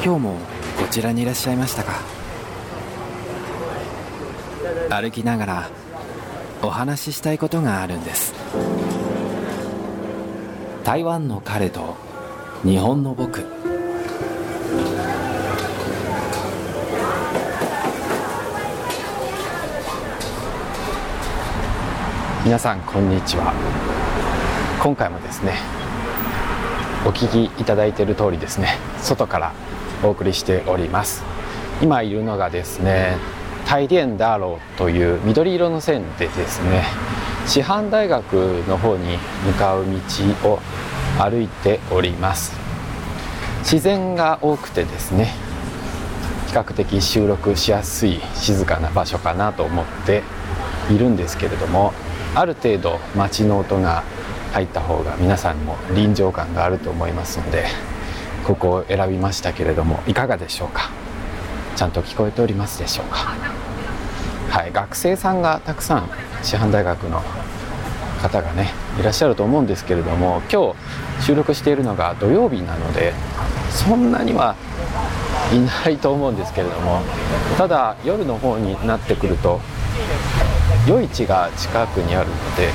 今日もこちらにいらっしゃいましたか？歩きながらお話ししたいことがあるんです。台湾の彼と日本の僕。皆さんこんにちは。今回もですねお聞きいただいている通りですね外からお送りしております。今いるのがですね大電ダローという緑色の線でですね師範大学の方に向かう道を歩いております。自然が多くてですね比較的収録しやすい静かな場所かなと思っているんですけれどもある程度街の音が入った方が皆さんも臨場感があると思いますのでここを選びましたけれどもいかがでしょうか？ちゃんと聞こえておりますでしょうか？はい学生さんがたくさん師範大学の方がねいらっしゃると思うんですけれども今日収録しているのが土曜日なのでそんなにはいないと思うんですけれどもただ夜の方になってくると夜市が近くにあるので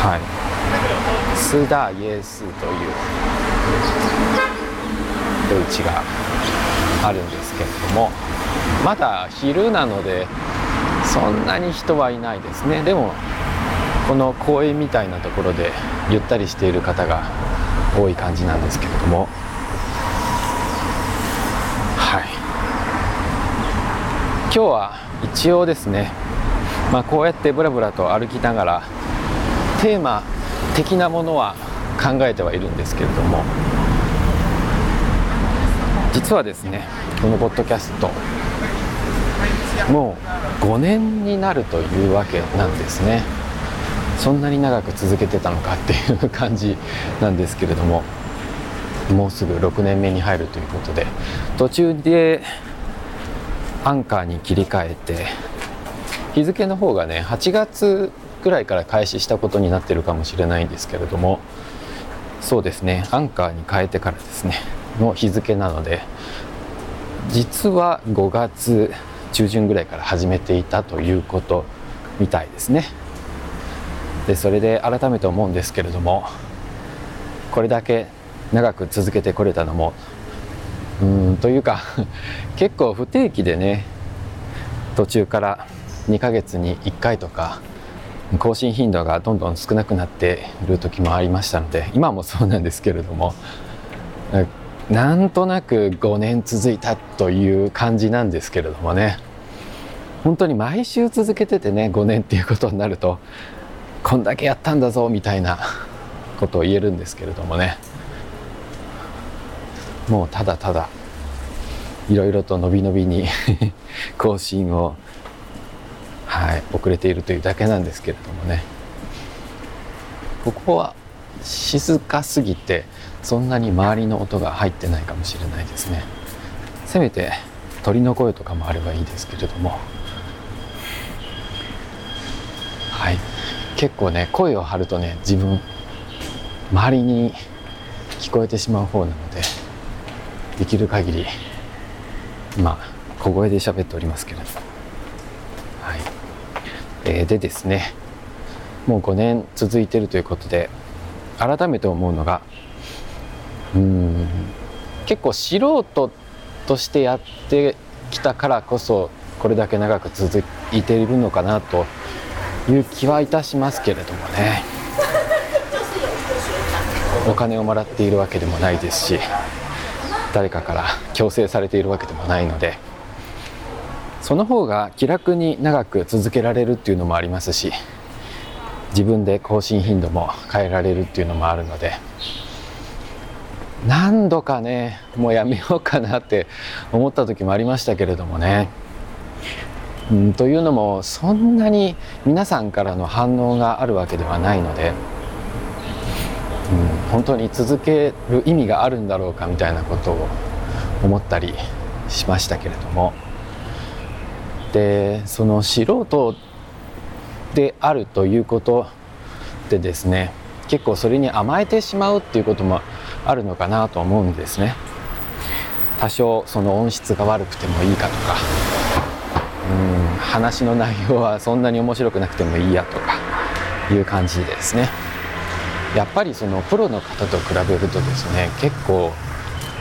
はいスダイエスという夜市があるんですけれどもまだ昼なのでそんなに人はいないですね。でもこの公園みたいなところでゆったりしている方が多い感じなんですけれども。はい。今日は一応ですねまあ、こうやってブラブラと歩きながらテーマ的なものは考えてはいるんですけれども実はですねこのポッドキャストもう5年になるというわけなんですね。そんなに長く続けてたのかっていう感じなんですけれどももうすぐ6年目に入るということで途中でアンカーに切り替えて日付の方がね8月ぐらいから開始したことになってるかもしれないんですけれどもそうですね。アンカーに変えてからですね。の日付なので実は5月中旬ぐらいから始めていたということみたいですね。でそれで改めて思うんですけれどもこれだけ長く続けてこれたのもうんというか 結構不定期でね途中から2ヶ月に1回とか更新頻度がどんどん少なくなっている時もありましたので今もそうなんですけれどもなんとなく5年続いたという感じなんですけれどもね。本当に毎週続けててね5年っていうことになるとこんだけやったんだぞみたいなことを言えるんですけれどもね。もうただただいろいろと伸び伸びに 更新をはい、遅れているというだけなんですけれどもね。ここは静かすぎてそんなに周りの音が入ってないかもしれないですね。せめて鳥の声とかもあればいいですけれども。はい。結構ね声を張るとね自分周りに聞こえてしまう方なのでできる限りまあ小声で喋っておりますけれども。えー、でですねもう5年続いてるということで改めて思うのがうん結構素人としてやってきたからこそこれだけ長く続いているのかなという気はいたしますけれどもね。お金をもらっているわけでもないですし誰かから強制されているわけでもないのでその方が気楽に長く続けられるっていうのもありますし自分で更新頻度も変えられるっていうのもあるので何度かねもうやめようかなって思った時もありましたけれどもね。うん、というのもそんなに皆さんからの反応があるわけではないので、うん、本当に続ける意味があるんだろうかみたいなことを思ったりしましたけれども。でその素人であるということでですね結構それに甘えてしまうっていうこともあるのかなと思うんですね。多少その音質が悪くてもいいかとかうん話の内容はそんなに面白くなくてもいいやとかいう感じでですねやっぱりそのプロの方と比べるとですね結構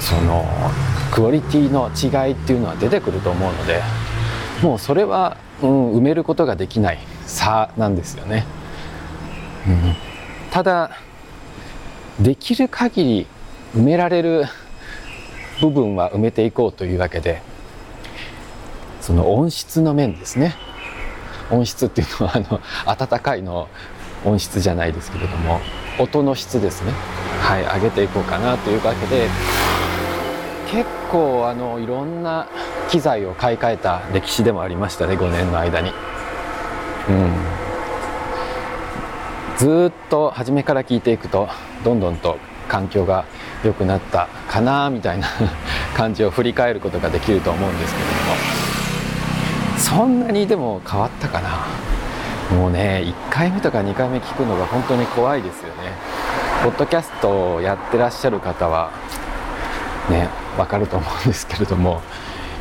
そのクオリティの違いっていうのは出てくると思うのでもうそれは、うん、埋めることができない差なんですよね。うん、ただできる限り埋められる部分は埋めていこうというわけでその音質の面ですね。音質っていうのはあの温かいの音質じゃないですけれども音の質ですね。はい上げていこうかなというわけで結構あのいろんな機材を買い替えた歴史でもありましたね5年の間に。うん。ずっと初めから聞いていくとどんどんと環境が良くなったかなみたいな 感じを振り返ることができると思うんですけれども。そんなにでも変わったかな。もうね1回目とか2回目聞くのが本当に怖いですよね。ポッドキャストをやってらっしゃる方はねわかると思うんですけれども。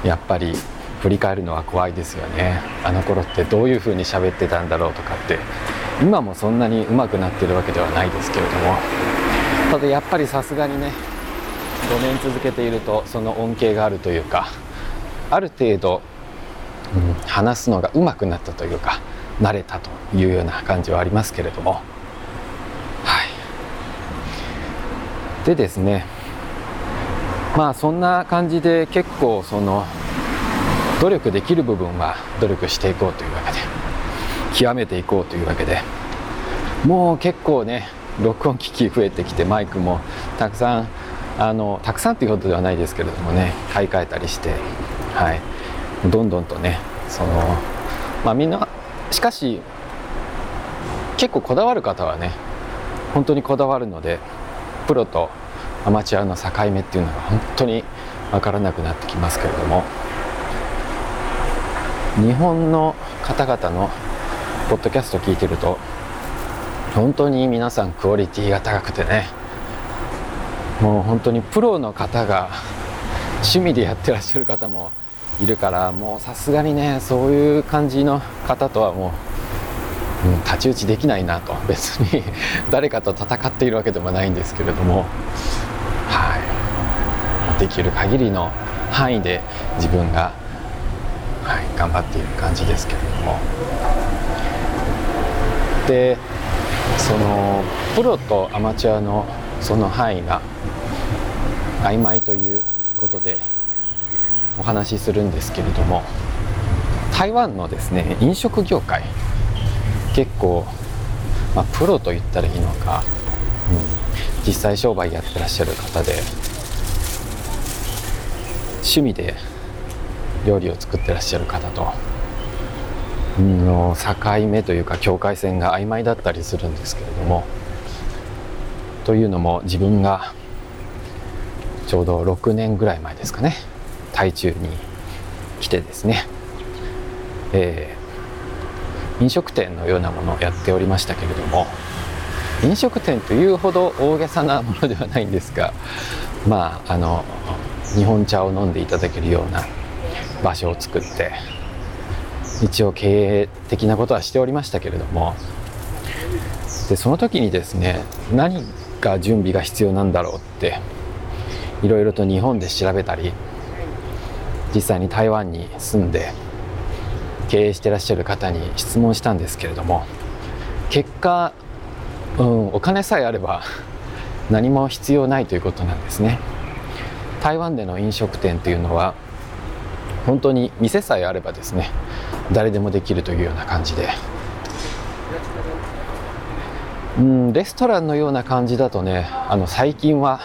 やっぱり振り返るのは怖いですよね。あの頃ってどういう風に喋ってたんだろうとかって。今もそんなに上手くなってるわけではないですけれども。ただやっぱりさすがにね5年続けているとその恩恵があるというかある程度、うん、話すのが上手くなったというか慣れたというような感じはありますけれども。はい。でですねまあそんな感じで結構その努力できる部分は努力していこうというわけで極めていこうというわけでもう結構ね録音機器増えてきてマイクもたくさんあのたくさんっていうことではないですけれどもね買い替えたりしてはい。どんどんとねそのまあみんなしかし結構こだわる方はね本当にこだわるのでプロとアマチュアの境目っていうのが本当に分からなくなってきますけれども日本の方々のポッドキャスト聞いてると本当に皆さんクオリティが高くてねもう本当にプロの方が趣味でやってらっしゃる方もいるからもうさすがにねそういう感じの方とはもう、うん、太刀打ちできないなと。別に誰かと戦っているわけでもないんですけれどもできる限りの範囲で自分が、はい、頑張っている感じですけれども。でそのプロとアマチュアのその範囲が曖昧ということでお話しするんですけれども台湾のですね飲食業界結構、まあ、プロと言ったらいいのか、うん、実際商売やってらっしゃる方で趣味で料理を作ってらっしゃる方との境目というか境界線が曖昧だったりするんですけれどもというのも自分がちょうど6年ぐらい前ですかね台中に来てですね、えー、飲食店のようなものをやっておりましたけれども飲食店というほど大げさなものではないんですがまああの日本茶を飲んでいただけるような場所を作って一応経営的なことはしておりましたけれどもでその時にですね何が準備が必要なんだろうっていろいろと日本で調べたり実際に台湾に住んで経営してらっしゃる方に質問したんですけれども結果、うん、お金さえあれば何も必要ないということなんですね。台湾での飲食店というのは本当に店さえあればですね誰でもできるというような感じで。うんレストランのような感じだとねあの最近は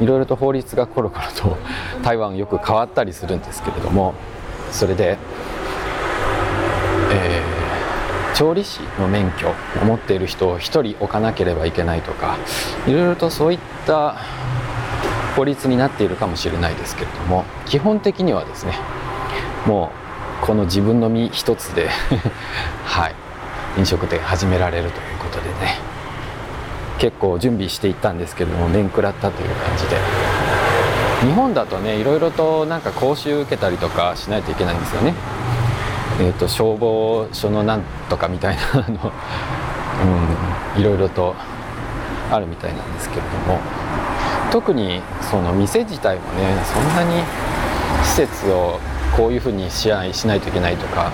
いろいろと法律がコロコロと 台湾よく変わったりするんですけれどもそれで、えー、調理師の免許を持っている人を1人置かなければいけないとかいろいろとそういった法律になっているかもしれないですけれども基本的にはですねもうこの自分の身一つで はい飲食店始められるということでね結構準備していったんですけれども面食らったという感じで。日本だとねいろいろとなんか講習受けたりとかしないといけないんですよね。えーと、消防署のなんとかみたいな の、うん、いろいろとあるみたいなんですけれども。特にその店自体もねそんなに施設をこういうふうに支配しないといけないとか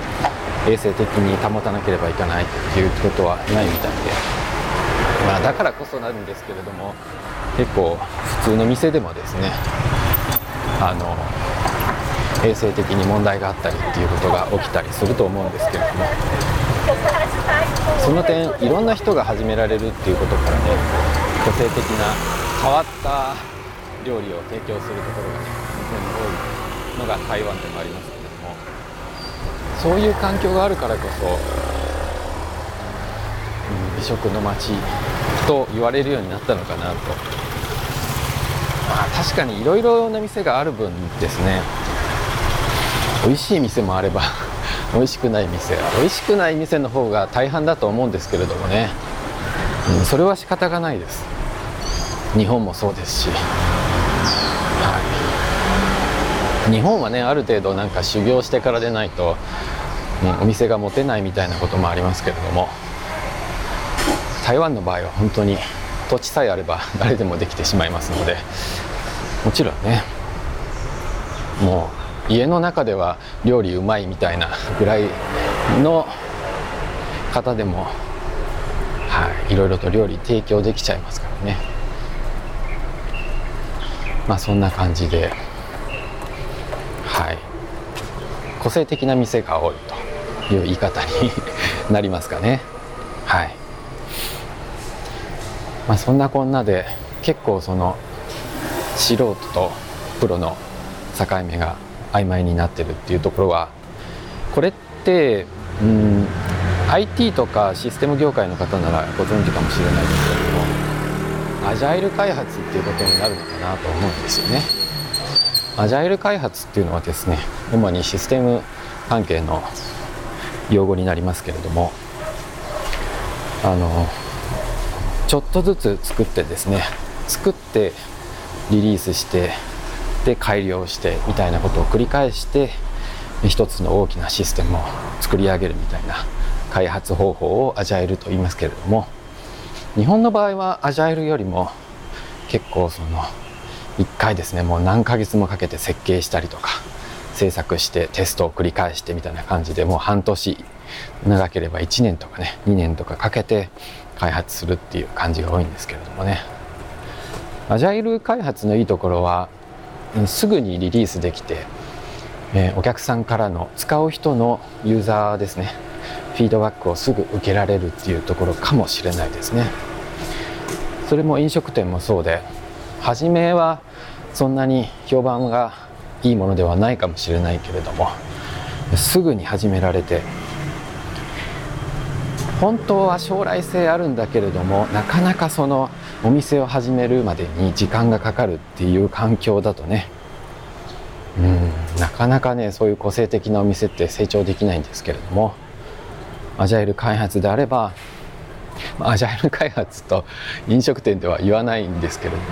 衛生的に保たなければいけないっていうことはないみたいで、まあ、だからこそなんですけれども結構普通の店でもですねあの衛生的に問題があったりっていうことが起きたりすると思うんですけれども。その点いろんな人が始められるっていうことからね個性的な変わった料理を提供するところがね非常に多いのが台湾でもありますけれどもそういう環境があるからこそ、美食の街と言われるようになったのかなと。まあ確かにいろいろな店がある分ですね。美味しい店もあれば 美味しくない店美味しくない店の方が大半だと思うんですけれどもね、うん、それは仕方がないです。日本もそうですし、はい、日本はねある程度なんか修行してからでないと、うん、お店が持てないみたいなこともありますけれども台湾の場合は本当に土地さえあれば誰でもできてしまいますのでもちろんねもう家の中では料理うまいみたいなぐらいの方でも、はい、いろいろと料理提供できちゃいますからね。まあそんな感じではい。個性的な店が多いという言い方になりますかね。はい。まあそんなこんなで結構その素人とプロの境目が曖昧になってるっていうところはこれってうん IT とかシステム業界の方ならご存知かもしれないですけどアジャイル開発っていうことになるのかなと思うんですよね。アジャイル開発っていうのはですね主にシステム関係の用語になりますけれどもあのちょっとずつ作ってですね作ってリリースしてで改良してみたいなことを繰り返して一つの大きなシステムを作り上げるみたいな開発方法をアジャイルと言いますけれども日本の場合はアジャイルよりも結構その1回ですねもう何ヶ月もかけて設計したりとか制作してテストを繰り返してみたいな感じでもう半年長ければ1年とかね2年とかかけて開発するっていう感じが多いんですけれどもね。アジャイル開発のいいところはすぐにリリースできて、えー、お客さんからの使う人のユーザーですね。フィードバックをすぐ受けられるっていうところかもしれないですね。それも飲食店もそうで初めはそんなに評判がいいものではないかもしれないけれどもすぐに始められて本当は将来性あるんだけれどもなかなかそのお店を始めるまでに時間がかかるっていう環境だとねうんなかなかねそういう個性的なお店って成長できないんですけれどもアジャイル開発であればアジャイル開発と飲食店では言わないんですけれども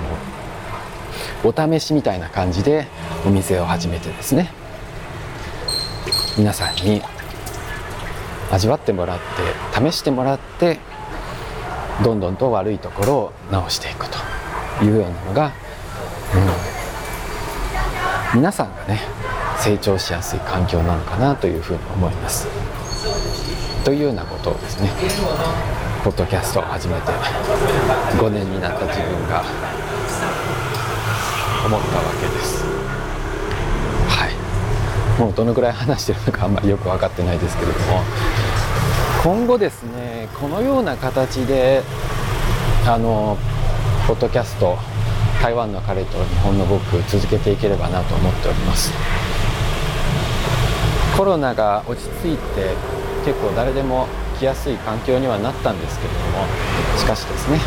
お試しみたいな感じでお店を始めてですね皆さんに味わってもらって試してもらってどんどんと悪いところを直していくというようなのが、うん、皆さんがね成長しやすい環境なのかなというふうに思います。というようなことをですねポッドキャストを始めて5年になった自分が思ったわけです。はいもうどのくらい話してるのかあんまりよく分かってないですけれども今後ですねこのような形であのポッドキャスト台湾の彼と日本の僕続けていければなと思っておりますコロナが落ち着いて結構誰でも来やすい環境にはなったんですけれどもしかしですね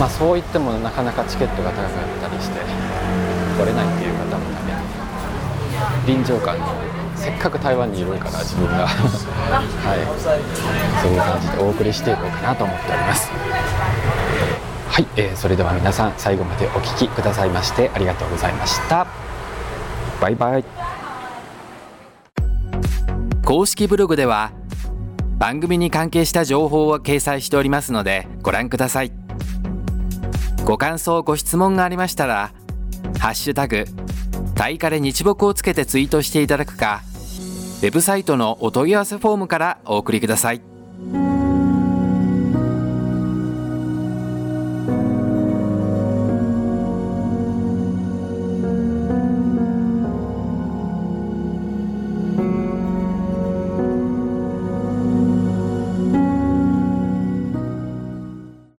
まあそう言ってもなかなかチケットが高かったりして来れないっていう方もため臨場感のせっかく台湾にいるから自分が はいそういう感じでお送りしていこうかなと思っております。はい、えー、それでは皆さん最後までお聞きくださいましてありがとうございました。バイバイ。公式ブログでは番組に関係した情報を掲載しておりますのでご覧くださいご感想ご質問がありましたら「ハッシュタグタイカレ日木」をつけてツイートしていただくかウェブサイトのお問い合わせフォームからお送りください。